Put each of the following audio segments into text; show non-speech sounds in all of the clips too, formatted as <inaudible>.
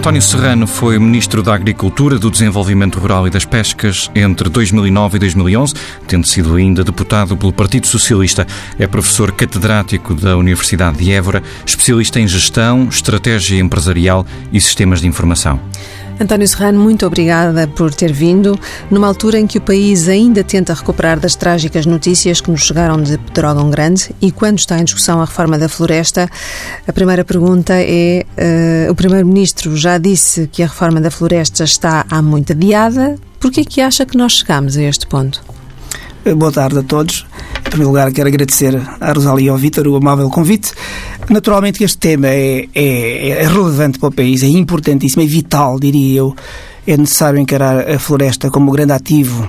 António Serrano foi Ministro da Agricultura, do Desenvolvimento Rural e das Pescas entre 2009 e 2011, tendo sido ainda deputado pelo Partido Socialista. É professor catedrático da Universidade de Évora, especialista em gestão, estratégia empresarial e sistemas de informação. António Serrano, muito obrigada por ter vindo. Numa altura em que o país ainda tenta recuperar das trágicas notícias que nos chegaram de Pedrógão Grande e quando está em discussão a reforma da floresta, a primeira pergunta é: uh, o Primeiro-Ministro já disse que a reforma da floresta está há muito adiada. Por que é que acha que nós chegamos a este ponto? Eh, boa tarde a todos. Em primeiro lugar, quero agradecer à Rosália e ao Vítor o amável convite. Naturalmente que este tema é, é, é, relevante para o país, é importantíssimo, é vital, diria eu. É necessário encarar a floresta como o grande ativo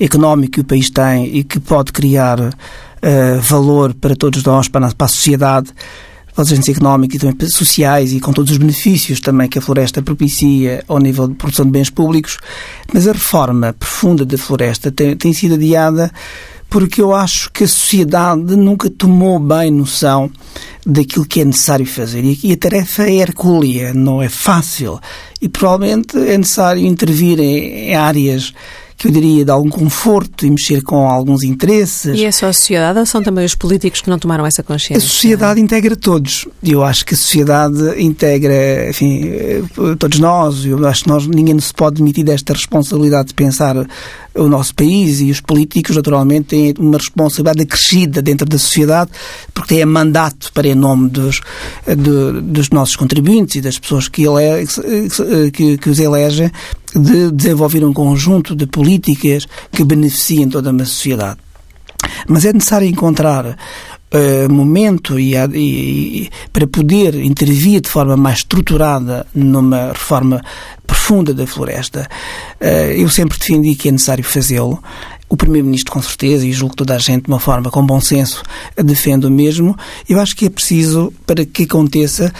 económico que o país tem e que pode criar uh, valor para todos nós, para a, para a sociedade pelas agentes económicas e também sociais e com todos os benefícios também que a floresta propicia ao nível de produção de bens públicos. Mas a reforma profunda da floresta tem, tem sido adiada porque eu acho que a sociedade nunca tomou bem noção daquilo que é necessário fazer. E a tarefa é hercúlea, não é fácil. E provavelmente é necessário intervir em áreas que eu diria de algum conforto e mexer com alguns interesses. E é só a sociedade ou são também os políticos que não tomaram essa consciência? A sociedade integra todos. Eu acho que a sociedade integra, enfim, eh, todos nós. Eu acho que nós, ninguém se pode demitir desta responsabilidade de pensar o nosso país e os políticos, naturalmente, têm uma responsabilidade acrescida dentro da sociedade, porque têm mandato para, em nome dos, de, dos nossos contribuintes e das pessoas que, ele, que, que os elegem, de desenvolver um conjunto de políticas que beneficiem toda uma sociedade. Mas é necessário encontrar uh, momento e, e, para poder intervir de forma mais estruturada numa reforma profunda da floresta. Uh, eu sempre defendi que é necessário fazê-lo. O Primeiro-Ministro, com certeza, e julgo toda a gente, de uma forma com bom senso, defende o mesmo. Eu acho que é preciso, para que aconteça,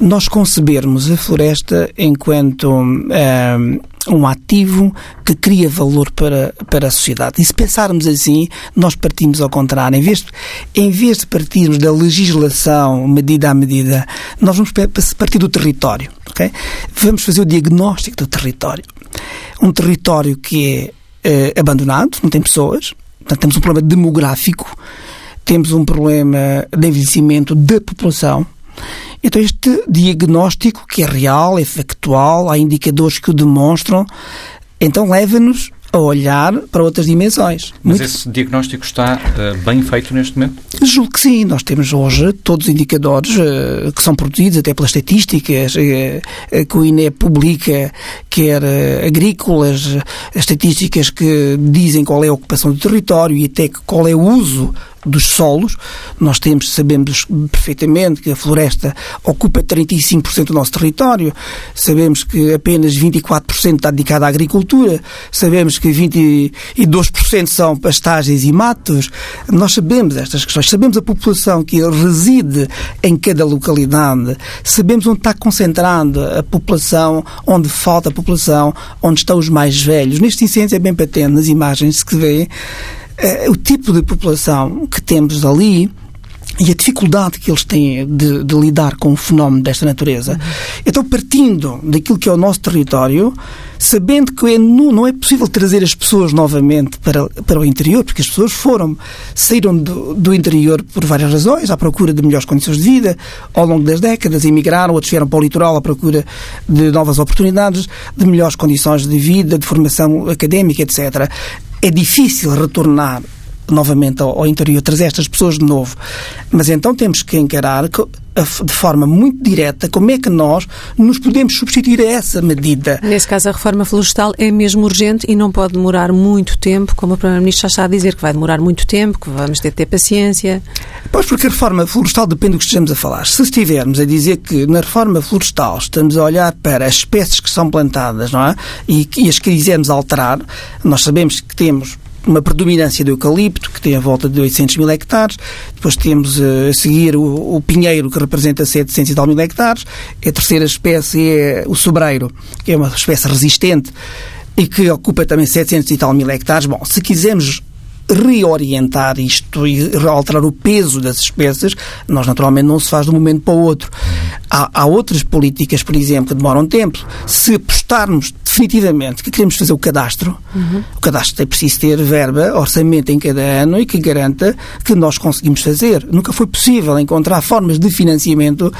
nós concebermos a floresta enquanto uh, um ativo que cria valor para, para a sociedade. E se pensarmos assim, nós partimos ao contrário. Em vez, de, em vez de partirmos da legislação medida a medida, nós vamos partir do território. Okay? Vamos fazer o diagnóstico do território. Um território que é eh, abandonado, não tem pessoas, portanto, temos um problema demográfico, temos um problema de envelhecimento da população então, este diagnóstico, que é real, é factual, há indicadores que o demonstram, então leva-nos a olhar para outras dimensões. Mas Muito... esse diagnóstico está uh, bem feito neste momento? Julgo que sim. Nós temos hoje todos os indicadores uh, que são produzidos até pelas estatísticas uh, que o INE publica, quer agrícolas, estatísticas que dizem qual é a ocupação do território e até qual é o uso dos solos. Nós temos, sabemos perfeitamente que a floresta ocupa 35% do nosso território, sabemos que apenas 24% está dedicado à agricultura, sabemos que 22% são pastagens e matos. Nós sabemos estas questões, sabemos a população que reside em cada localidade, sabemos onde está concentrada a população, onde falta a população, onde estão os mais velhos. Neste incêndio é bem patente nas imagens que se vê uh, o tipo de população que temos ali e a dificuldade que eles têm de, de lidar com um fenómeno desta natureza. Uhum. Então, partindo daquilo que é o nosso território, sabendo que é, não, não, é possível trazer as pessoas novamente para, para o interior, porque as pessoas foram, saíram do, do interior por várias razões, à procura de melhores condições de vida, ao longo das décadas, emigraram, outros vieram para o litoral à procura de novas oportunidades, de melhores condições de vida, de formação académica, etc é difícil retornar novamente ao, ao, interior, trazer estas pessoas de novo. Mas então temos que encarar de forma muito direta como é que nós nos podemos substituir a essa medida. Nesse caso, a reforma florestal é mesmo urgente e não pode demorar muito tempo, como o Primeiro-Ministro já está a dizer, que vai demorar muito tempo, que vamos ter de ter paciência. Pois, porque a reforma florestal depende do que estejamos a falar. Se estivermos a dizer que na reforma florestal estamos a olhar para as espécies que são plantadas, não é? E, e as que quisermos alterar, nós sabemos que temos uma predominância do eucalipto, que tem a volta de 800 mil hectares. Depois temos uh, a seguir o, o, pinheiro, que representa 700 e tal mil hectares. A terceira espécie é o sobreiro, que é uma espécie resistente e que ocupa também 700 e tal mil hectares. Bom, se quisermos reorientar isto e alterar o peso das espécies, nós naturalmente não se faz de um momento para o outro. Há, há outras políticas, por exemplo, que demoram tempo. Se apostarmos definitivamente que queremos fazer o cadastro, uhum. o cadastro é preciso ter verba, orçamento em cada ano e que garanta que nós conseguimos fazer. Nunca foi possível encontrar formas de financiamento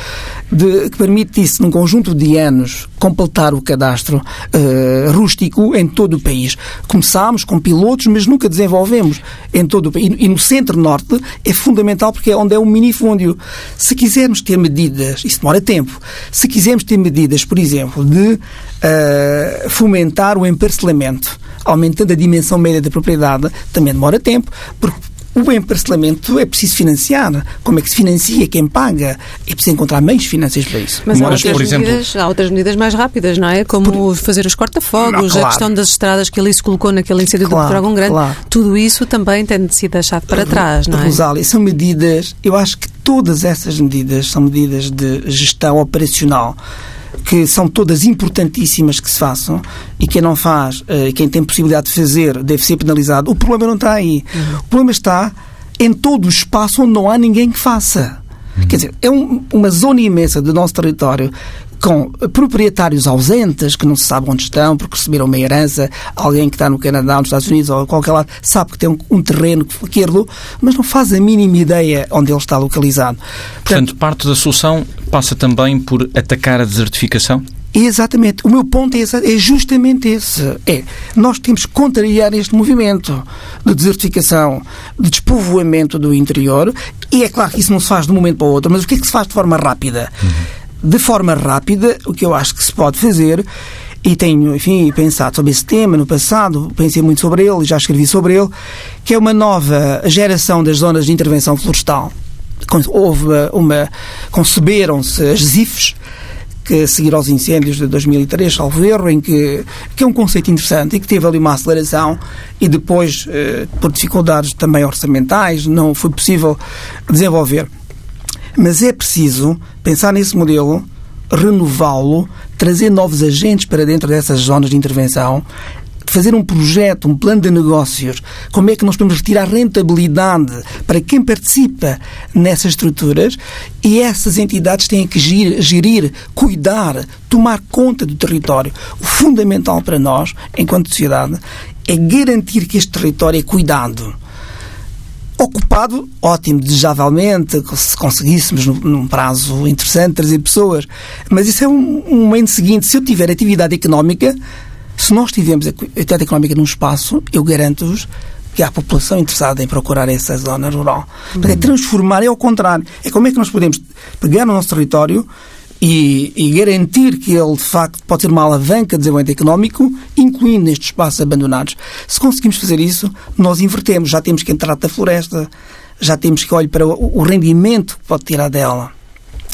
de, que permitisse, num conjunto de anos, completar o cadastro uh, rústico em todo o país. Começámos com pilotos, mas nunca desenvolvemos em todo o país. E no centro-norte é fundamental porque é onde é o minifúndio. Se quisermos ter medidas, isso demora tempo, se quisermos ter medidas, por exemplo, de uh, fomentar o emparcelamento, aumentando a dimensão média da propriedade, também demora tempo, porque o emparcelamento é preciso financiar. Como é que se financia? Quem paga? É preciso encontrar meios financeiros para isso. Mas há outras, por exemplo... medidas, há outras medidas mais rápidas, não é? Como por... fazer os corta-fogos, claro. a questão das estradas que ali se colocou naquele incêndio claro, do Dragão Grande. Claro. Tudo isso também tem sido deixado para trás, não é? Rosália, são medidas, eu acho que todas essas medidas são medidas de gestão operacional que são todas importantíssimas que se façam e quem não faz, eh, quem tem possibilidade de fazer, deve ser penalizado. O problema não está aí. Uhum. O problema está em todo o espaço onde não há ninguém que faça. Uhum. Quer dizer, é um, uma zona imensa do nosso território com proprietários ausentes, que não se sabe onde estão, porque receberam uma herança, alguém que está no Canadá, nos Estados Unidos ou a qualquer lado, sabe que tem um, um terreno que herdou, mas não faz a mínima ideia onde ele está localizado. Portanto, Portanto parte da solução passa também por atacar a desertificação? Exatamente. O meu ponto é, é, justamente esse. É, nós temos que contrariar este movimento de desertificação, de despovoamento do interior, e é claro que isso não se faz de um momento para o outro, mas o que é que se faz de forma rápida? Uhum de forma rápida, o que eu acho que se pode fazer, e tenho, enfim, pensado sobre esse tema no passado, pensei muito sobre ele já escrevi sobre ele, que é uma nova geração das zonas de intervenção florestal. Houve uma. conceberam-se as ZIFs, que a seguir aos incêndios de 2003, salvo erro, em que, que é um conceito interessante e que teve ali uma aceleração e depois, eh, por dificuldades também orçamentais, não foi possível desenvolver. Mas é preciso pensar nesse modelo, renová-lo, trazer novos agentes para dentro dessas zonas de intervenção, fazer um projeto, um plano de negócios, como é que nós podemos retirar rentabilidade para quem participa nessas estruturas? E essas entidades têm que gerir, gerir, cuidar, tomar conta do território. O fundamental para nós, enquanto sociedade, é garantir que este território é cuidado ocupado, ótimo, desejavelmente, se conseguíssemos num prazo interessante trazer pessoas. Mas isso é um, um momento seguinte. Se eu tiver atividade económica, se nós tivermos atividade económica num espaço, eu garanto-vos que há população interessada em procurar essa zona rural. Uhum. É transformar, é ao contrário. É como é que nós podemos pegar no nosso território e, e, garantir que ele, de facto, pode ser uma alavanca de desenvolvimento económico, incluindo nestes espaços abandonados. Se conseguimos fazer isso, nós invertemos. Já temos que entrar da floresta, já temos que olhar para o, o rendimento que pode tirar dela.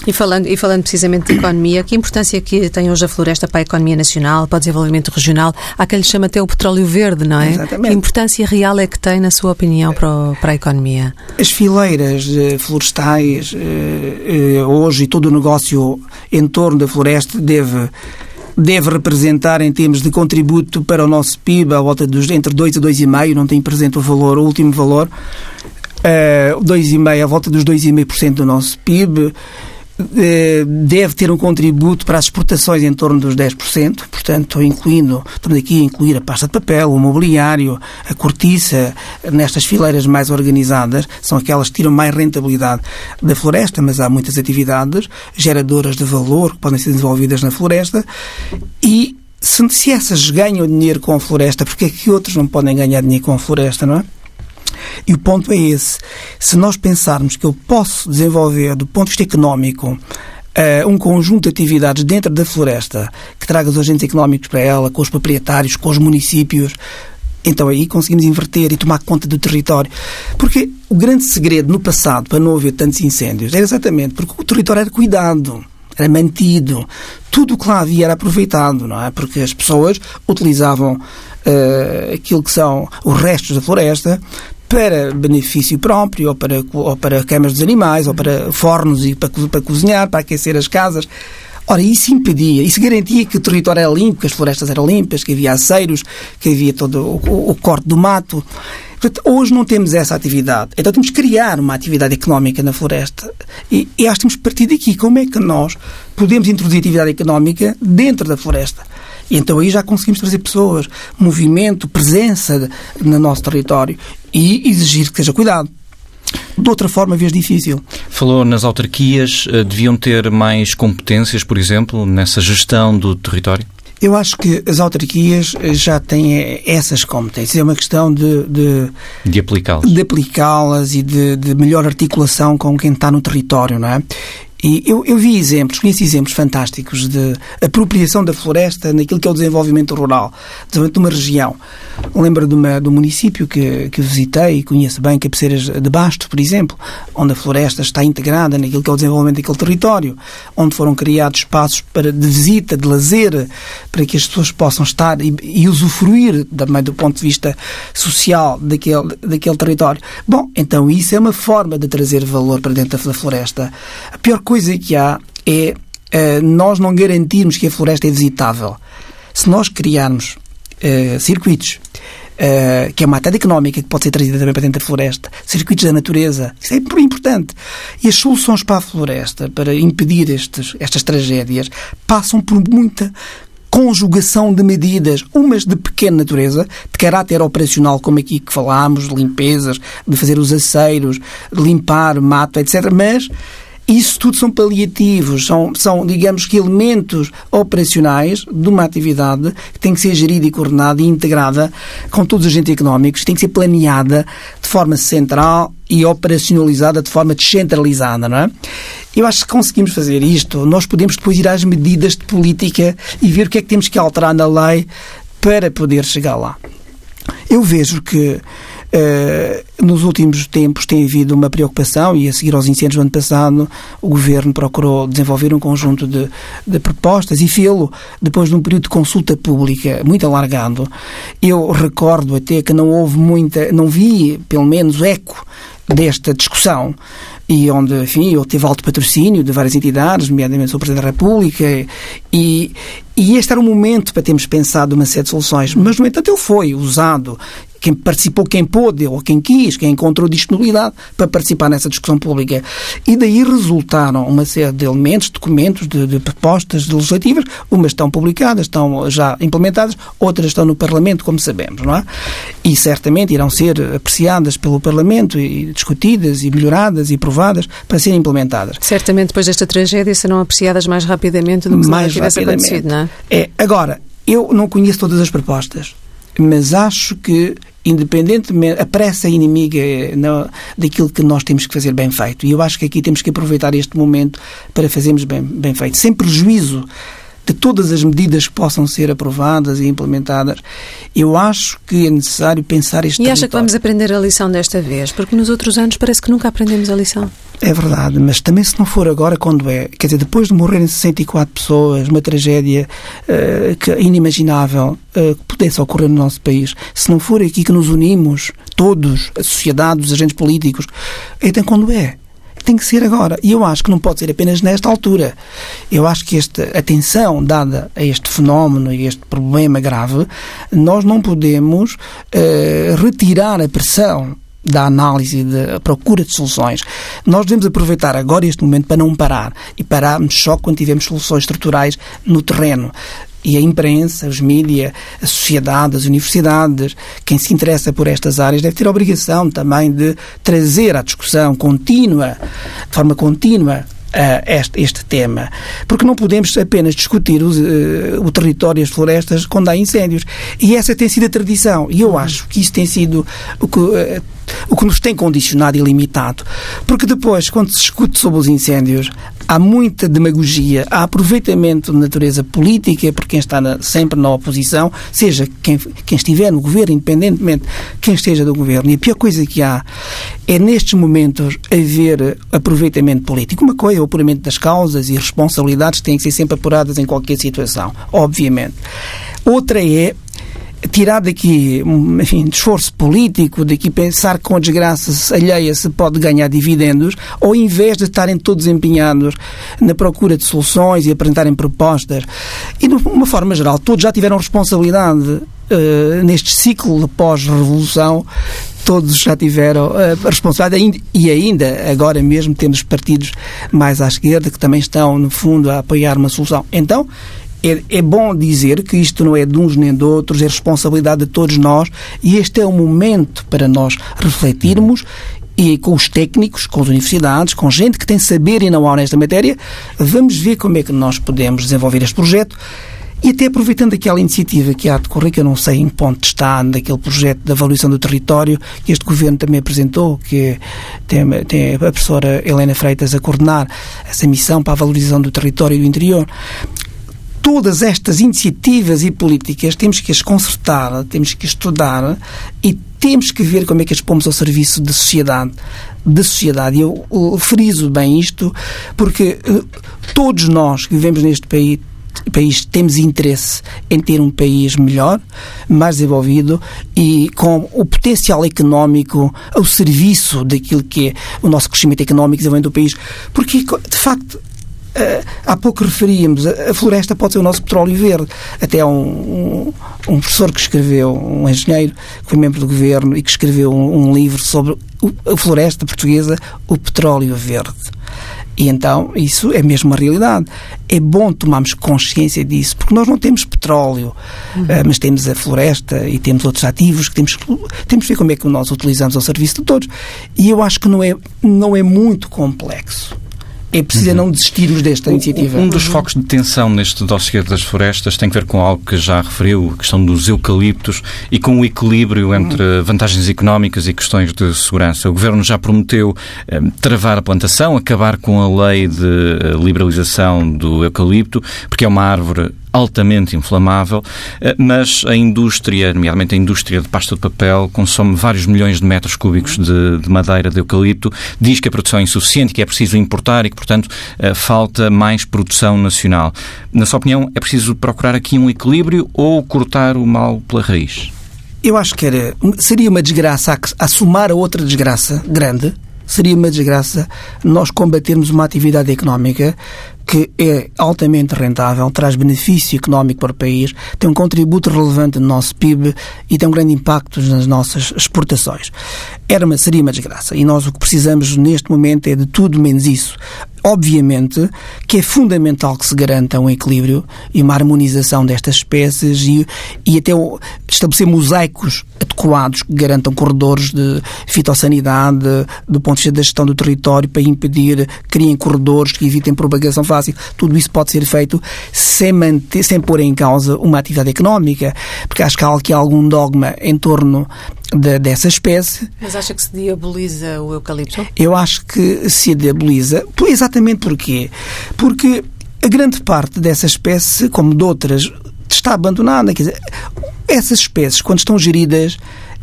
E falando, e falando precisamente de economia, que importância que tem hoje a floresta para a economia nacional, para o desenvolvimento regional? Há quem lhe chama até o petróleo verde, não é? Exatamente. Que importância real é que tem, na sua opinião, para, o, para a economia? As fileiras eh, florestais, eh, eh, hoje, e todo o negócio em torno da floresta deve deve representar em termos de contributo para o nosso PIB a volta dos entre 2 a 2,5, não tem presente o valor, o último valor, uh, 2,5 a volta dos 2,5% do nosso PIB. Eh, deve ter um contributo para as exportações em torno dos 10%, portanto, incluindo, estamos aqui a incluir a pasta de papel, o mobiliário, a cortiça, nestas fileiras mais organizadas, são aquelas que tiram mais rentabilidade da floresta, mas há muitas atividades geradoras de valor que podem ser desenvolvidas na floresta e se, essas ganham dinheiro com a floresta, porque é que outros não podem ganhar dinheiro com a floresta, não é? E o ponto é esse. Se nós pensarmos que eu posso desenvolver, do ponto de vista económico, Uh, um conjunto de atividades dentro da floresta que traga os agentes económicos para ela, com os proprietários, com os municípios, então aí conseguimos inverter e tomar conta do território. Porque o grande segredo no passado para não haver tantos incêndios era exatamente porque o território era cuidado, era mantido, tudo o que lá havia era aproveitado, não é? Porque as pessoas utilizavam uh, aquilo que são os restos da floresta para benefício próprio, ou para, ou para camas dos animais, ou para fornos e para, para cozinhar, para aquecer as casas. Ora, isso impedia, isso garantia que o território era limpo, que as florestas eram limpas, que havia aceiros, que havia todo o, o, corte do mato. Portanto, hoje não temos essa atividade. Então temos que criar uma atividade económica na floresta. E, e acho que temos que partir daqui. Como é que nós podemos introduzir atividade económica dentro da floresta? E então aí já conseguimos trazer pessoas, movimento, presença no nosso território e exigir que seja cuidado. De outra forma, vez difícil. Falou nas autarquias, eh, deviam ter mais competências, por exemplo, nessa gestão do território? Eu acho que as autarquias eh, já têm eh, essas competências. É uma questão de... De, de aplicá-las. De aplicá-las e de, de melhor articulação com quem está no território, não é? E eu, eu vi exemplos, conheço exemplos fantásticos de apropriação da floresta naquilo que é o desenvolvimento rural, desenvolvimento de uma região. Lembro de, uma, de um município que, que visitei e conheço bem, Cabeceiras de Basto, por exemplo, onde a floresta está integrada naquilo que é o desenvolvimento daquele território, onde foram criados espaços para, de visita, de lazer, para que as pessoas possam estar e, e usufruir também do ponto de vista social daquele, daquele território. Bom, então isso é uma forma de trazer valor para dentro da floresta. A pior coisa que há é uh, nós não garantirmos que a floresta é visitável. Se nós criarmos uh, circuitos Uh, que é uma atividade económica que pode ser trazida também para dentro da floresta, circuitos da natureza, isso é importante. E as soluções para a floresta, para impedir estes, estas tragédias, passam por muita conjugação de medidas, umas de pequena natureza, de caráter operacional, como aqui que falámos, de limpezas, de fazer os aceiros, de limpar mato, etc., mas isso tudo são paliativos, são, são, digamos que, elementos operacionais de uma atividade que tem que ser gerida e coordenada e integrada com todos os agentes económicos, tem que ser planeada de forma central e operacionalizada de forma descentralizada, não é? Eu acho que conseguimos fazer isto, nós podemos depois ir às medidas de política e ver o que é que temos que alterar na lei para poder chegar lá. Eu vejo que nos últimos tempos tem havido uma preocupação e a seguir aos incêndios do ano passado o Governo procurou desenvolver um conjunto de, de propostas e fê-lo depois de um período de consulta pública muito alargado. Eu recordo até que não houve muita, não vi pelo menos eco desta discussão e onde, enfim, eu tive alto patrocínio de várias entidades, nomeadamente o Presidente da República, e, e este era o momento para termos pensado uma série de soluções, mas, no entanto, ele foi usado quem participou, quem pôde ou quem quis, quem encontrou disponibilidade para participar nessa discussão pública. E daí resultaram uma série de elementos, documentos, de, de propostas legislativas. Umas estão publicadas, estão já implementadas, outras estão no Parlamento, como sabemos, não é? E certamente irão ser apreciadas pelo Parlamento e discutidas e melhoradas e aprovadas para serem implementadas. Certamente depois desta tragédia serão apreciadas mais rapidamente do que se tivesse acontecido, não é? É, agora, eu não conheço todas as propostas, mas acho que independentemente, a pressa inimiga não, daquilo que nós temos que fazer bem feito. E eu acho que aqui temos que aproveitar este momento para fazermos bem, bem feito, sem prejuízo de todas as medidas que possam ser aprovadas e implementadas, eu acho que é necessário pensar este E acha que vamos aprender a lição desta vez? Porque nos outros anos parece que nunca aprendemos a lição. É verdade, mas também se não for agora, quando é? Quer dizer, depois de morrerem 64 pessoas, uma tragédia uh, que, inimaginável uh, que pudesse ocorrer no nosso país, se não for aqui que nos unimos, todos, a sociedade, os agentes políticos, então quando é? Tem que ser agora. E eu acho que não pode ser apenas nesta altura. Eu acho que esta atenção dada a este fenómeno e este problema grave, nós não podemos uh, retirar a pressão da análise, da procura de soluções. Nós devemos aproveitar agora este momento para não parar e pararmos só quando tivermos soluções estruturais no terreno. E a imprensa, os mídias, a sociedade, as universidades, quem se interessa por estas áreas deve ter a obrigação também de trazer à discussão contínua, de forma contínua, Uh, este, este, tema. Porque não podemos apenas discutir os, uh, o território e as florestas quando há incêndios. E essa tem sido a tradição. E eu acho que isso tem sido o que. Uh, o que nos tem condicionado e limitado. Porque depois, quando se discute sobre os incêndios, há muita demagogia, há aproveitamento de natureza política por quem está na, sempre na oposição, seja quem, quem estiver no governo, independentemente quem esteja do governo. E a pior coisa que há é, nestes momentos, haver aproveitamento político. Uma coisa é o apuramento das causas e responsabilidades que têm que ser sempre apuradas em qualquer situação, obviamente. Outra é tirar daqui, enfim, de esforço político, daqui pensar que com a desgraça alheia se pode ganhar dividendos, ao invés de estarem todos empenhados na procura de soluções e apresentarem propostas. E, de uma forma geral, todos já tiveram responsabilidade uh, neste ciclo pós-revolução todos já tiveram uh, responsabilidade e ainda agora mesmo temos partidos mais à esquerda que também estão, no fundo, a apoiar uma solução. Então, é, é, bom dizer que isto não é de uns nem de outros, é responsabilidade de todos nós e este é o momento para nós refletirmos e com os técnicos, com as universidades, com gente que tem saber e não há nesta matéria, vamos ver como é que nós podemos desenvolver este projeto. E até aproveitando aquela iniciativa que há de correr, que eu não sei em que ponto está, daquele projeto da avaliação do território, que este governo também apresentou, que tem, tem a professora Helena Freitas a coordenar essa missão para a valorização do território do interior todas estas iniciativas e políticas temos que as consertar, temos que estudar e temos que ver como é que as pomos ao serviço da sociedade. Da sociedade. Eu, friso bem isto porque uh, todos nós que vivemos neste país país temos interesse em ter um país melhor, mais desenvolvido e com o potencial económico ao serviço daquilo que é o nosso crescimento económico e desenvolvimento do país. Porque, de facto, há pouco referíamos, a, floresta pode ser o nosso petróleo verde. Até um, um, um, professor que escreveu, um engenheiro, que foi membro do governo e que escreveu um, um livro sobre a floresta portuguesa, o petróleo verde. E então, isso é mesmo uma realidade. É bom tomarmos consciência disso, porque nós não temos petróleo, uhum. uh, mas temos a floresta e temos outros ativos que temos, temos que ver como é que nós utilizamos ao serviço de todos. E eu acho que não é, não é muito complexo é preciso uhum. não desistirmos desta iniciativa. Um dos focos de tensão neste dossiê das florestas tem que ver com algo que já referiu, a questão dos eucaliptos e com o equilíbrio entre uhum. vantagens económicas e questões de segurança. O Governo já prometeu eh, travar a plantação, acabar com a lei de eh, liberalização do eucalipto, porque é uma árvore altamente inflamável, eh, mas a indústria, nomeadamente a indústria de pasta de papel, consome vários milhões de metros cúbicos de, de madeira de eucalipto, diz que a produção é insuficiente, que é preciso importar e que, portanto, eh, falta mais produção nacional. Na sua opinião, é preciso procurar aqui um equilíbrio ou cortar o mal pela raiz? Eu acho que era, seria uma desgraça a, a somar a outra desgraça grande, seria uma desgraça nós combatermos uma atividade económica que é altamente rentável, traz benefício económico para o país, tem um contributo relevante no nosso PIB e tem um grande impacto nas nossas exportações. Era uma, seria uma desgraça. E nós o que precisamos neste momento é de tudo menos isso. Obviamente que é fundamental que se garanta um equilíbrio e uma harmonização destas espécies e, e até estabelecer mosaicos adequados que garantam corredores de fitossanidade do ponto de vista da gestão do território para impedir, criem corredores que evitem propagação. Tudo isso pode ser feito sem, manter, sem pôr em causa uma atividade económica, porque acho que há aqui algum dogma em torno de, dessa espécie. Mas acha que se diaboliza o eucalipto? Eu acho que se diaboliza. Exatamente porquê? Porque a grande parte dessa espécie, como de outras, está abandonada. Quer dizer, essas espécies, quando estão geridas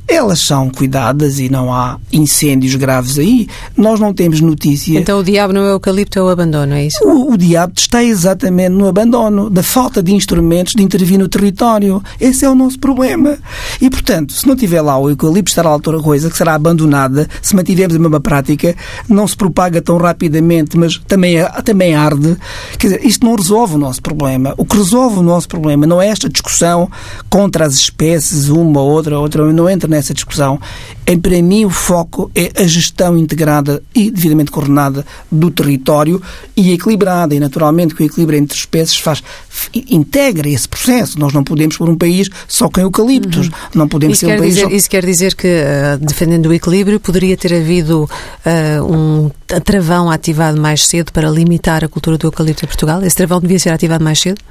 elas são cuidadas e não há incêndios graves aí. Nós não temos notícia. Então o diabo no eucalipto é o abandono, é isso? O, o diabo está exatamente no abandono, da falta de instrumentos de intervir no território. Esse é o nosso problema. E, portanto, se não tiver lá o eucalipto, estará outra coisa que será abandonada. Se mantivermos a mesma prática, não se propaga tão rapidamente, mas também, também arde. Quer dizer, isto não resolve o nosso problema. O que resolve o nosso problema não é esta discussão contra as espécies, uma, outra, outra, não entra nessa discussão. Em, para mim, o foco é a gestão integrada e devidamente coordenada do território e equilibrada. E, naturalmente, que o equilíbrio entre espécies faz, integra esse processo. Nós não podemos pôr um país só com eucaliptos. Uhum. Não podemos isso ter um país. Dizer, só... Isso quer dizer que, uh, defendendo o equilíbrio, poderia ter havido uh, um travão ativado mais cedo para limitar a cultura do eucalipto em Portugal? Esse travão devia ser ativado mais cedo?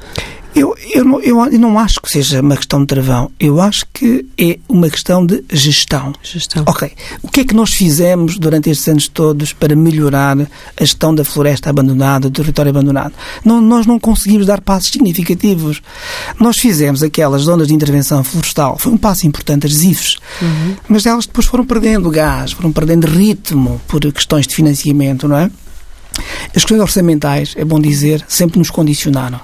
Eu, eu, não, eu, não acho que seja uma questão de travão. Eu acho que é uma questão de gestão. Gestão. Ok. O que é que nós fizemos durante estes anos todos para melhorar a gestão da floresta abandonada, do território abandonado? Não, nós não conseguimos dar passos significativos. Nós fizemos aquelas zonas de intervenção florestal. Foi um passo importante, as ZIFs. Uhum. Mas elas depois foram perdendo gás, foram perdendo ritmo por questões de financiamento, não é? As questões orçamentais, é bom dizer, sempre nos condicionaram.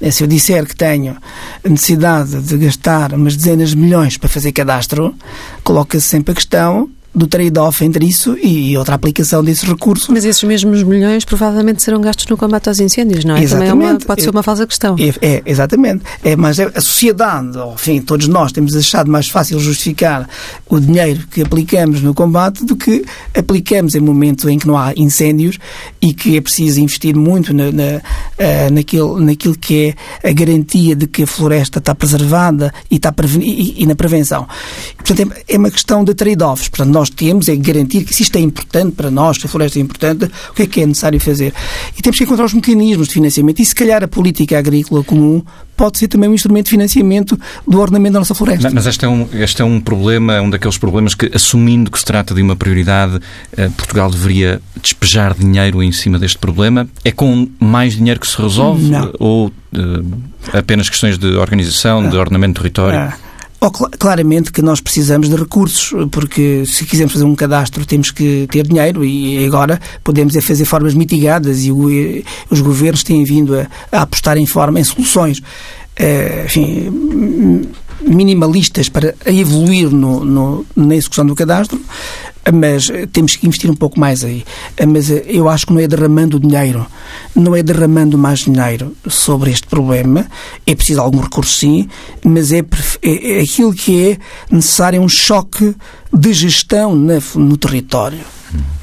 É, se eu disser que tenho necessidade de gastar umas dezenas de milhões para fazer cadastro, coloca-se sempre a questão do trade-off entre isso e outra aplicação desses recursos. Mas esses mesmos milhões provavelmente serão gastos no combate aos incêndios, não é? Exatamente. Também é uma, pode ser uma falsa questão. É, é exatamente. É, mas é, a sociedade, enfim, todos nós temos achado mais fácil justificar o dinheiro que aplicamos no combate do que aplicamos em momentos em que não há incêndios e que é preciso investir muito na, na, uh, naquilo, naquilo que é a garantia de que a floresta está preservada e, está e, e na prevenção. Portanto, é, é uma questão de trade-offs. Portanto, nós temos é garantir que se isto é importante para nós, que a floresta é importante, o que é que é necessário fazer? E temos que encontrar os mecanismos de financiamento. E se calhar a política agrícola comum pode ser também um instrumento de financiamento do ordenamento da nossa floresta. Mas este é um, este é um problema, um daqueles problemas que, assumindo que se trata de uma prioridade, eh, Portugal deveria despejar dinheiro em cima deste problema. É com mais dinheiro que se resolve? Não. Ou eh, apenas questões de organização, de ordenamento do território? Ah. Oh, claramente que nós precisamos de recursos, porque se quisermos fazer um cadastro temos que ter dinheiro e agora podemos é fazer formas mitigadas e, os governos têm vindo a, a apostar em, forma, em soluções. Uh, enfim, minimalistas para evoluir no, no, na execução do cadastro, mas temos que investir um pouco mais aí. Mas eu acho que não é derramando dinheiro, não é derramando mais dinheiro sobre este problema. É preciso algum recurso, sim, mas é, é, é aquilo que é necessário um choque de gestão na, no território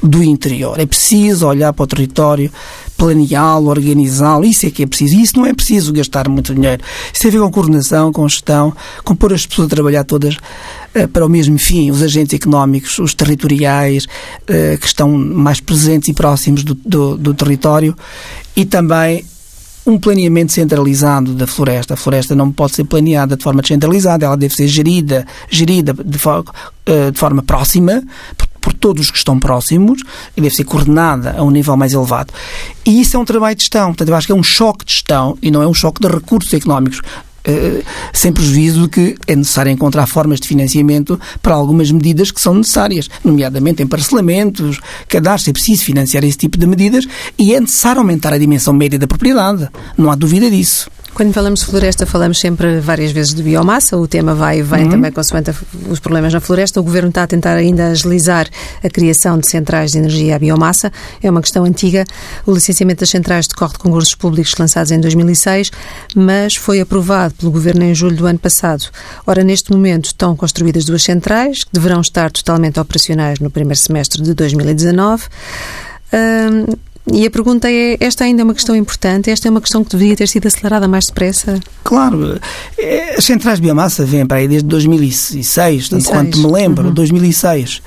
do interior. É preciso olhar para o território, planeá-lo, organizá-lo. Isso é que é preciso. E isso não é preciso gastar muito dinheiro. Isso tem a ver com coordenação, com gestão, com pôr as pessoas a trabalhar todas uh, para o mesmo fim. Os agentes económicos, os territoriais, uh, que estão mais presentes e próximos do, do, do território. E também um planeamento centralizado da floresta. A floresta não pode ser planeada de forma descentralizada, ela deve ser gerida, gerida de, for, uh, de forma próxima, todos os que estão próximos e deve ser coordenada a um nível mais elevado. E isso é um trabalho de gestão. Portanto, eu acho que é um choque de gestão e não é um choque de recursos económicos. Uh, sem prejuízo de que é necessário encontrar formas de financiamento para algumas medidas que são necessárias, nomeadamente em parcelamentos, cadastros, é preciso financiar esse tipo de medidas e é necessário aumentar a dimensão média da propriedade, não há dúvida disso. Quando falamos de floresta, falamos sempre várias vezes de biomassa. O tema vai e vem uhum. também consoante os problemas na floresta. O Governo está a tentar ainda agilizar a criação de centrais de energia à biomassa. É uma questão antiga. O licenciamento das centrais decorre de concursos públicos lançados em 2006, mas foi aprovado pelo Governo em julho do ano passado. Ora, neste momento estão construídas duas centrais, que deverão estar totalmente operacionais no primeiro semestre de 2019. Hum, e a pergunta é: esta ainda é uma questão importante? Esta é uma questão que deveria ter sido acelerada mais depressa? Claro. Eh, as centrais de biomassa vêm para aí desde 2006, tanto quanto me lembro, uhum. 2006.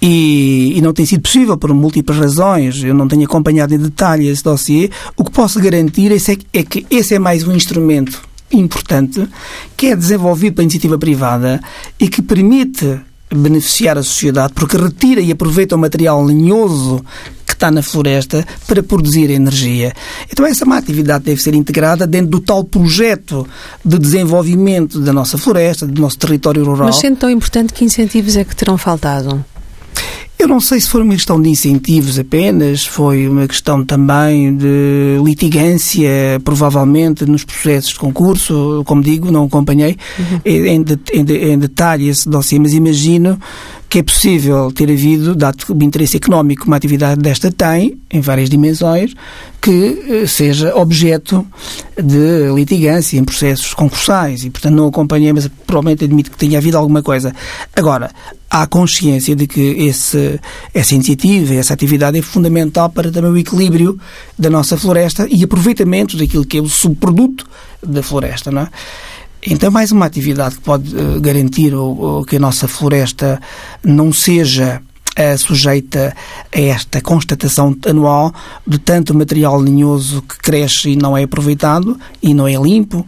E, e, não tem sido possível por múltiplas razões. Eu não tenho acompanhado em detalhe esse dossiê. O que posso garantir é, é que esse é mais um instrumento importante que é desenvolvido pela iniciativa privada e que permite beneficiar a sociedade porque retira e aproveita o material linhoso está na floresta para produzir energia. Então essa uma atividade deve ser integrada dentro do tal projeto de desenvolvimento da nossa floresta, do nosso território rural. Mas sendo tão importante, que incentivos é que terão faltado? Eu não sei se foi uma questão de incentivos apenas, foi uma questão também de litigância, provavelmente, nos processos de concurso. Como digo, não acompanhei uhum. em, de, em, de, em, detalhe esse dossiê, mas imagino que é possível ter havido, dado o interesse económico que uma atividade desta tem, em várias dimensões, que eh, seja objeto de litigância em processos concursais e, portanto, não acompanhei, mas provavelmente admito que tenha havido alguma coisa. Agora, há consciência de que esse, essa iniciativa, essa atividade é fundamental para também o equilíbrio da nossa floresta e aproveitamento daquilo que é o subproduto da floresta, não é? Então, mais uma atividade que pode uh, garantir o, que a nossa floresta não seja uh, sujeita a esta constatação anual de tanto material linhoso que cresce e não é aproveitado e não é limpo.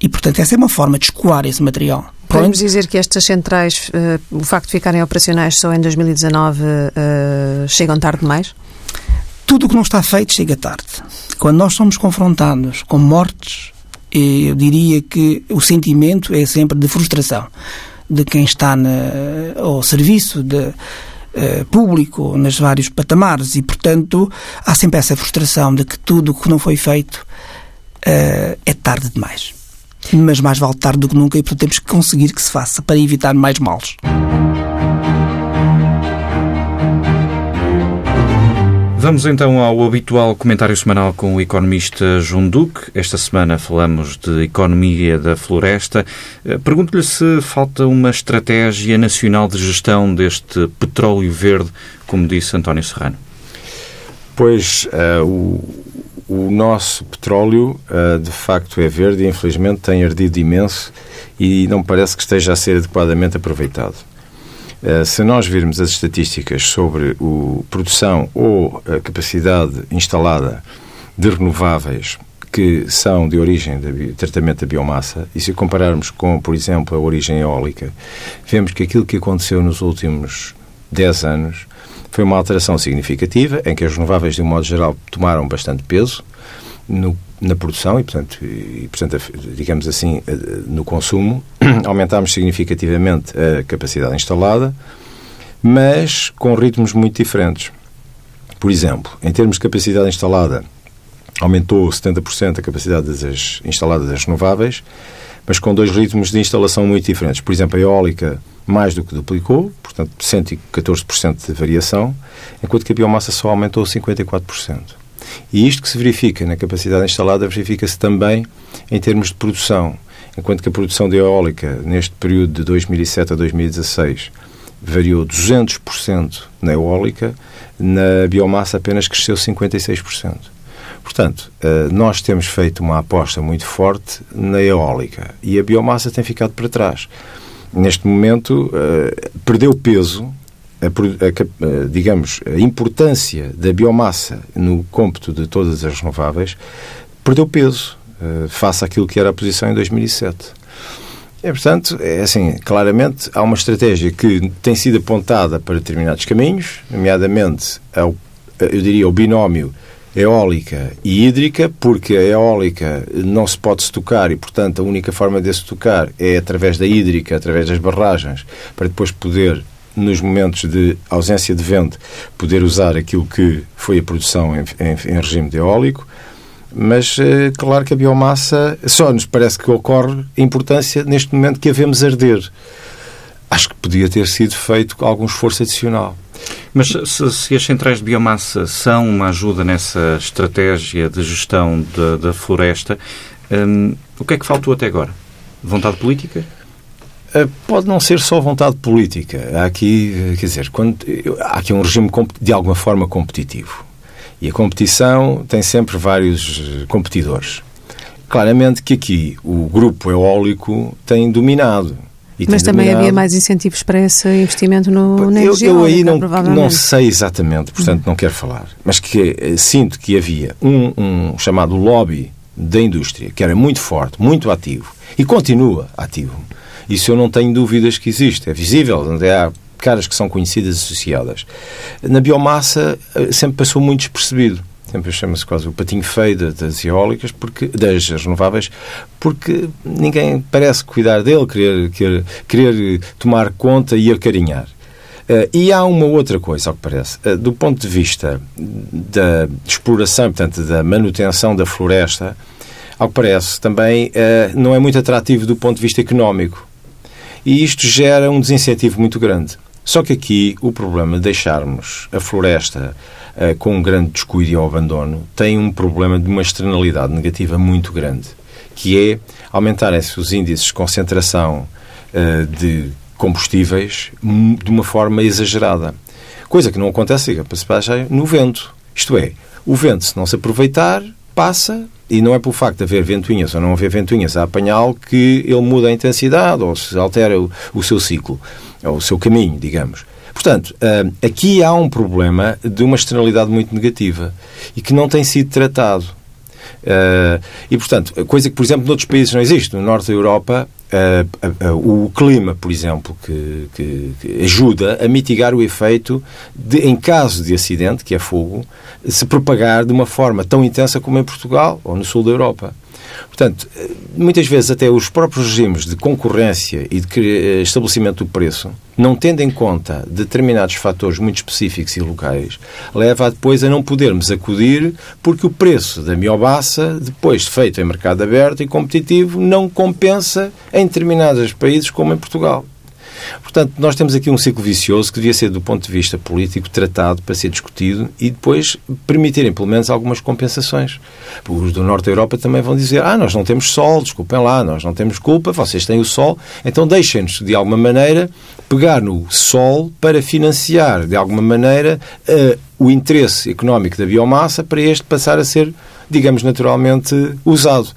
E, portanto, essa é uma forma de escoar esse material. Podemos dizer que estas centrais, uh, o facto de ficarem operacionais só em 2019, chegam tarde demais? Tudo o que não está feito chega tarde. Quando nós somos confrontados com mortes eu diria que o sentimento é sempre de frustração de quem está na, ao serviço de, uh, público, nos vários patamares, e, portanto, há sempre essa frustração de que tudo o que não foi feito uh, é tarde demais. Mas mais vale tarde do que nunca, e, portanto, temos que conseguir que se faça para evitar mais males. Vamos então ao habitual comentário semanal com o economista João Duque. Esta semana falamos de economia da floresta. Eh, pergunto-lhe se falta uma estratégia nacional de gestão deste petróleo verde, como disse António Serrano. Pois, uh, o, o, nosso petróleo, uh, de facto, é verde e, infelizmente, tem ardido imenso e não parece que esteja a ser adequadamente aproveitado. Eh, se nós virmos as estatísticas sobre a produção ou a capacidade instalada de renováveis que são de origem de tratamento da biomassa, e se compararmos com, por exemplo, a origem eólica, vemos que aquilo que aconteceu nos últimos 10 anos foi uma alteração significativa, em que as renováveis, de um modo geral, tomaram bastante peso no na produção e, portanto, e, portanto, digamos assim, no consumo, <clears throat> aumentámos significativamente a capacidade instalada, mas com ritmos muito diferentes. Por exemplo, em termos de capacidade instalada, aumentou 70% a capacidade das instaladas das renováveis, mas com dois ritmos de instalação muito diferentes. Por exemplo, a eólica mais do que duplicou, portanto, 114% de variação, enquanto que a biomassa só aumentou 54%. E isto que se verifica na capacidade instalada verifica-se também em termos de produção. Enquanto que a produção de eólica, neste período de 2007 a 2016, variou 200% na eólica, na biomassa apenas cresceu 56%. Portanto, eh, nós temos feito uma aposta muito forte na eólica e a biomassa tem ficado para trás. Neste momento, eh, perdeu peso a, digamos, a importância da biomassa no cômputo de todas as renováveis perdeu peso face àquilo que era a posição em 2007. E, portanto, é assim, claramente há uma estratégia que tem sido apontada para determinados caminhos, nomeadamente, ao, eu diria, o binómio eólica e hídrica, porque a eólica não se pode estocar e, portanto, a única forma de se tocar é através da hídrica, através das barragens, para depois poder nos momentos de ausência de vento, poder usar aquilo que foi a produção em, em, em regime de eólico, mas é claro que a biomassa só nos parece que ocorre importância neste momento que a vemos arder. Acho que podia ter sido feito algum esforço adicional. Mas se, se as centrais de biomassa são uma ajuda nessa estratégia de gestão da, da floresta, hum, o que é que faltou até agora? Vontade política? Eh, pode não ser só vontade política. Há aqui, eh, quer dizer, quando, há aqui um regime de alguma forma competitivo. E a competição tem sempre vários eh, competidores. Claramente que aqui o grupo eólico tem dominado. Mas também dominado. havia mais incentivos para esse investimento no, na eu, eu aí não, não sei exatamente, portanto não quero falar. Mas que sinto que havia um, um chamado lobby da indústria, que era muito forte, muito ativo, e continua ativo isso eu não tenho dúvidas que existe. É visível, há caras que são conhecidas associadas. Na biomassa eh, sempre passou muito despercebido. Sempre chama-se quase o patinho feio das eólicas, porque, das renováveis, porque ninguém parece cuidar dele, querer, querer, querer tomar conta e acarinhar. Uh, e há uma outra coisa, ao que parece. Uh, do ponto de vista da exploração, portanto, da manutenção da floresta, ao que parece, também uh, não é muito atrativo do ponto de vista económico e isto gera um desincentivo muito grande. Só que aqui o problema de deixarmos a floresta uh, com um grande descuido e abandono tem um problema de uma externalidade negativa muito grande, que é aumentarem-se os índices de concentração uh, de combustíveis de uma forma exagerada. Coisa que não acontece no vento. Isto é, o vento, se não se aproveitar, passa e não é pelo facto de haver ventoinhas ou não haver ventoinhas a apanhá-lo que ele muda a intensidade ou se altera o, o seu ciclo, ou o seu caminho, digamos. Portanto, ah, aqui há um problema de uma externalidade muito negativa e que não tem sido tratado. Ah, e, portanto, coisa que, por exemplo, noutros países não existe. No norte da Europa, ah, o clima, por exemplo, que, que, que, ajuda a mitigar o efeito de, em caso de acidente, que é fogo, se propagar de uma forma tão intensa como em Portugal ou no sul da Europa. Portanto, muitas vezes até os próprios regimes de concorrência e de estabelecimento do preço, não tendo em conta determinados fatores muito específicos e locais, leva depois a não podermos acudir porque o preço da biomassa, depois feito em mercado aberto e competitivo, não compensa em determinados países como em Portugal. Portanto, nós temos aqui um ciclo vicioso que devia ser, do ponto de vista político, tratado para ser discutido e depois permitirem, pelo menos, algumas compensações. Os do Norte da Europa também vão dizer: ah, nós não temos sol, desculpem lá, nós não temos culpa, vocês têm o sol, então deixem-nos, de alguma maneira, pegar no sol para financiar, de alguma maneira, uh, o interesse económico da biomassa para este passar a ser digamos, naturalmente usado.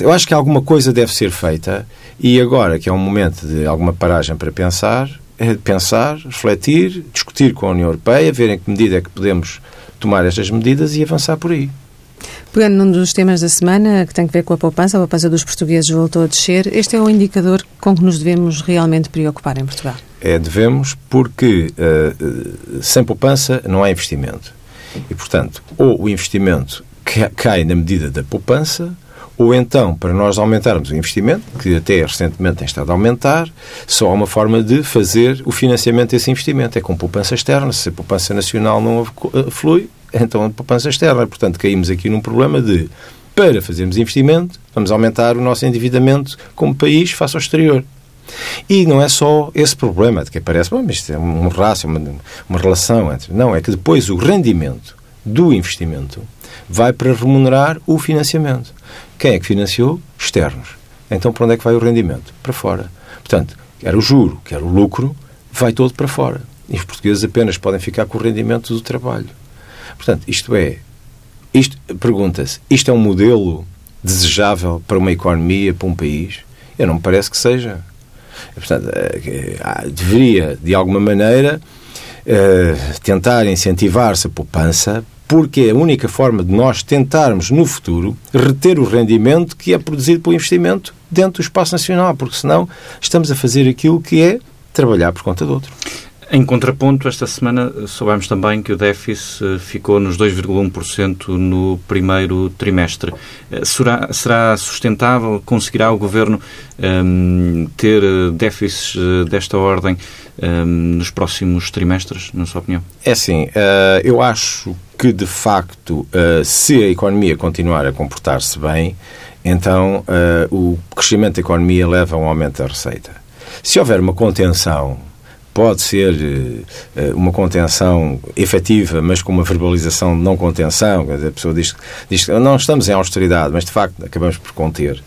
Eu acho que alguma coisa deve ser feita e agora, que é um momento de alguma paragem para pensar, é pensar, refletir, discutir com a União Europeia, ver em que medida é que podemos tomar estas medidas e avançar por aí. Pegando num dos temas da semana, que tem a ver com a poupança, a poupança dos portugueses voltou a descer, este é o indicador com que nos devemos realmente preocupar em Portugal? É, devemos, porque uh, sem poupança não há investimento. E, portanto, ou o investimento cai na medida da poupança, ou então, para nós aumentarmos o investimento, que até recentemente tem estado a aumentar, só há uma forma de fazer o financiamento desse investimento. É com poupança externa. Se a poupança nacional não flui, então a poupança externa. Portanto, caímos aqui num problema de, para fazermos investimento, vamos aumentar o nosso endividamento como país face ao exterior. E não é só esse problema de que aparece, bom, isto é um rácio, uma, uma relação entre. Não, é que depois o rendimento do investimento vai para remunerar o financiamento. Quem é que financiou? Externos. Então, para onde é que vai o rendimento? Para fora. Portanto, quer o juro, quer o lucro, vai todo para fora. E os portugueses apenas podem ficar com o rendimento do trabalho. Portanto, isto é. Isto, Pergunta-se, isto é um modelo desejável para uma economia, para um país? Eu não me parece que seja. Portanto, eh, deveria, de alguma maneira, eh, tentar incentivar-se a poupança porque é a única forma de nós tentarmos, no futuro, reter o rendimento que é produzido pelo investimento dentro do espaço nacional, porque senão estamos a fazer aquilo que é trabalhar por conta de outro. Em contraponto, esta semana soubemos também que o déficit eh, ficou nos 2,1% no primeiro trimestre. Eh, será, será sustentável? Conseguirá o Governo um, ehm, ter eh, déficits desta ordem um, ehm, nos próximos trimestres, na sua opinião? É assim, uh, eu acho que, de facto, uh, se a economia continuar a comportar-se bem, então uh, o crescimento da economia leva a um aumento da receita. Se houver uma contenção pode ser uh, uma contenção efetiva, mas com uma verbalização de não contenção. A pessoa diz, diz que não estamos em austeridade, mas de facto acabamos por conter.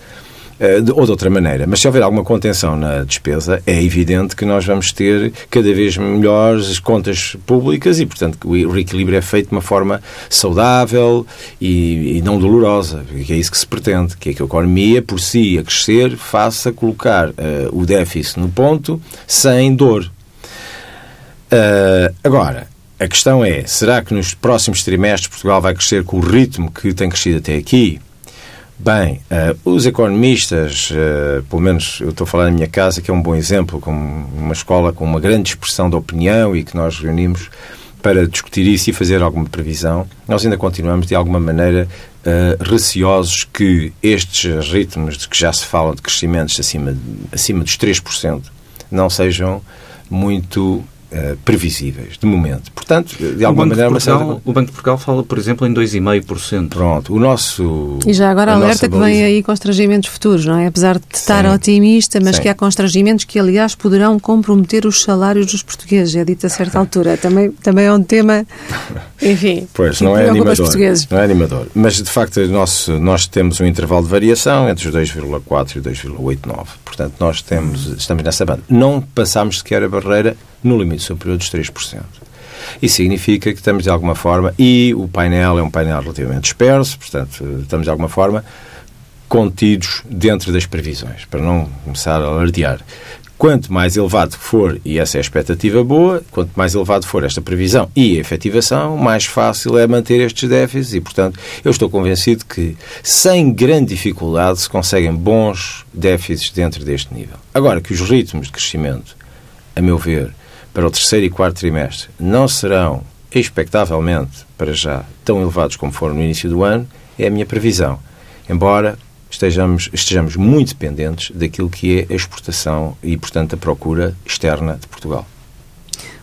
De, ou de outra maneira. Mas se houver alguma contenção na despesa, é evidente que nós vamos ter cada vez melhores contas públicas e, portanto, o reequilíbrio é feito de uma forma saudável e, e não dolorosa, que é isso que se pretende, que é que a economia, por si, a crescer, faça colocar uh, o déficit no ponto sem dor. Uh, agora, a questão é: será que nos próximos trimestres Portugal vai crescer com o ritmo que tem crescido até aqui? Bem, uh, os economistas, uh, pelo menos eu estou a falar na minha casa, que é um bom exemplo, com uma escola com uma grande expressão de opinião e que nós reunimos para discutir isso e fazer alguma previsão, nós ainda continuamos, de alguma maneira, uh, receosos que estes ritmos de que já se fala de crescimentos acima, acima dos 3% não sejam muito Uh, previsíveis, de momento. Portanto, de alguma maneira... Portugal, certa... O Banco de Portugal fala, por exemplo, em 2,5%. Pronto, o nosso... E já agora alerta que vem aí constrangimentos futuros, não é? Apesar de estar Sim. otimista, mas Sim. que há constrangimentos que, aliás, poderão comprometer os salários dos portugueses, é dito a certa <laughs> altura. Também, também é um tema, enfim, <laughs> pois, não é animador, Não é animador. Mas, de facto, nós, nós temos um intervalo de variação entre os 2,4% e 2,89%. Portanto, nós temos, estamos nessa banda. Não passamos sequer a barreira no limite superior dos 3%. Isso significa que estamos de alguma forma, e o painel é um painel relativamente disperso, portanto, estamos de alguma forma contidos dentro das previsões, para não começar a alardear. Quanto mais elevado for, e essa é a expectativa boa, quanto mais elevado for esta previsão e a efetivação, mais fácil é manter estes déficits e, portanto, eu estou convencido que, sem grande dificuldade, se conseguem bons déficits dentro deste nível. Agora, que os ritmos de crescimento, a meu ver, para o terceiro e quarto trimestre não serão, expectavelmente, para já, tão elevados como foram no início do ano, é a minha previsão. Embora estejamos, estejamos muito dependentes daquilo que é a exportação e, portanto, a procura externa de Portugal.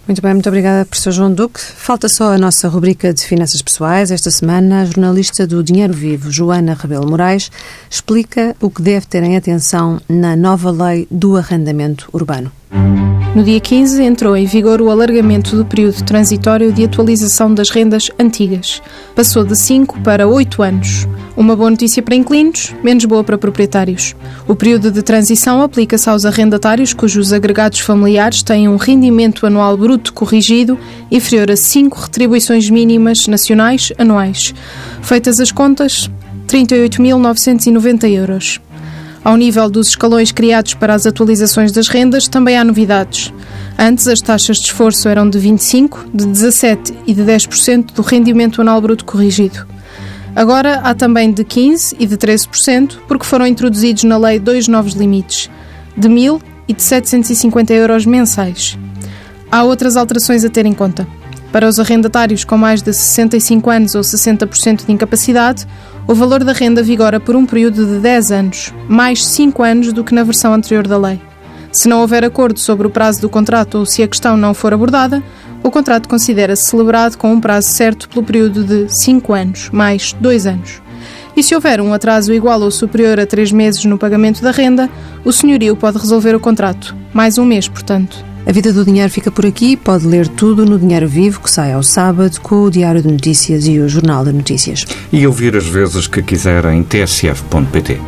Muito bem, muito obrigada, professor João Duque. Falta só a nossa rubrica de finanças pessoais. Esta semana, a jornalista do Dinheiro Vivo, Joana Rebelo Moraes, explica o que deve ter em atenção na nova lei do arrendamento urbano. No dia 15 entrou em vigor o alargamento do período transitório de atualização das rendas antigas. Passou de 5 para 8 anos. Uma boa notícia para inquilinos, menos boa para proprietários. O período de transição aplica-se aos arrendatários cujos agregados familiares têm um rendimento anual bruto corrigido inferior a 5 retribuições mínimas nacionais anuais. Feitas as contas, 38.990 euros. Ao nível dos escalões criados para as atualizações das rendas, também há novidades. Antes, as taxas de esforço eram de 25%, de 17% e de 10% do rendimento anual bruto corrigido. Agora há também de 15% e de 13%, porque foram introduzidos na lei dois novos limites, de 1.000 e de 750 euros mensais. Há outras alterações a ter em conta. Para os arrendatários com mais de 65 anos ou 60% de incapacidade, o valor da renda vigora por um período de 10 anos, mais 5 anos do que na versão anterior da lei. Se não houver acordo sobre o prazo do contrato ou se a questão não for abordada, o contrato considera-se celebrado com um prazo certo pelo período de 5 anos, mais 2 anos. E se houver um atraso igual ou superior a 3 meses no pagamento da renda, o senhorio pode resolver o contrato, mais um mês, portanto. A Vida do Dinheiro fica por aqui. Pode ler tudo no Dinheiro Vivo, que sai ao sábado, com o Diário de Notícias e o Jornal de Notícias. E ouvir as vezes que quiser em tsf.pt.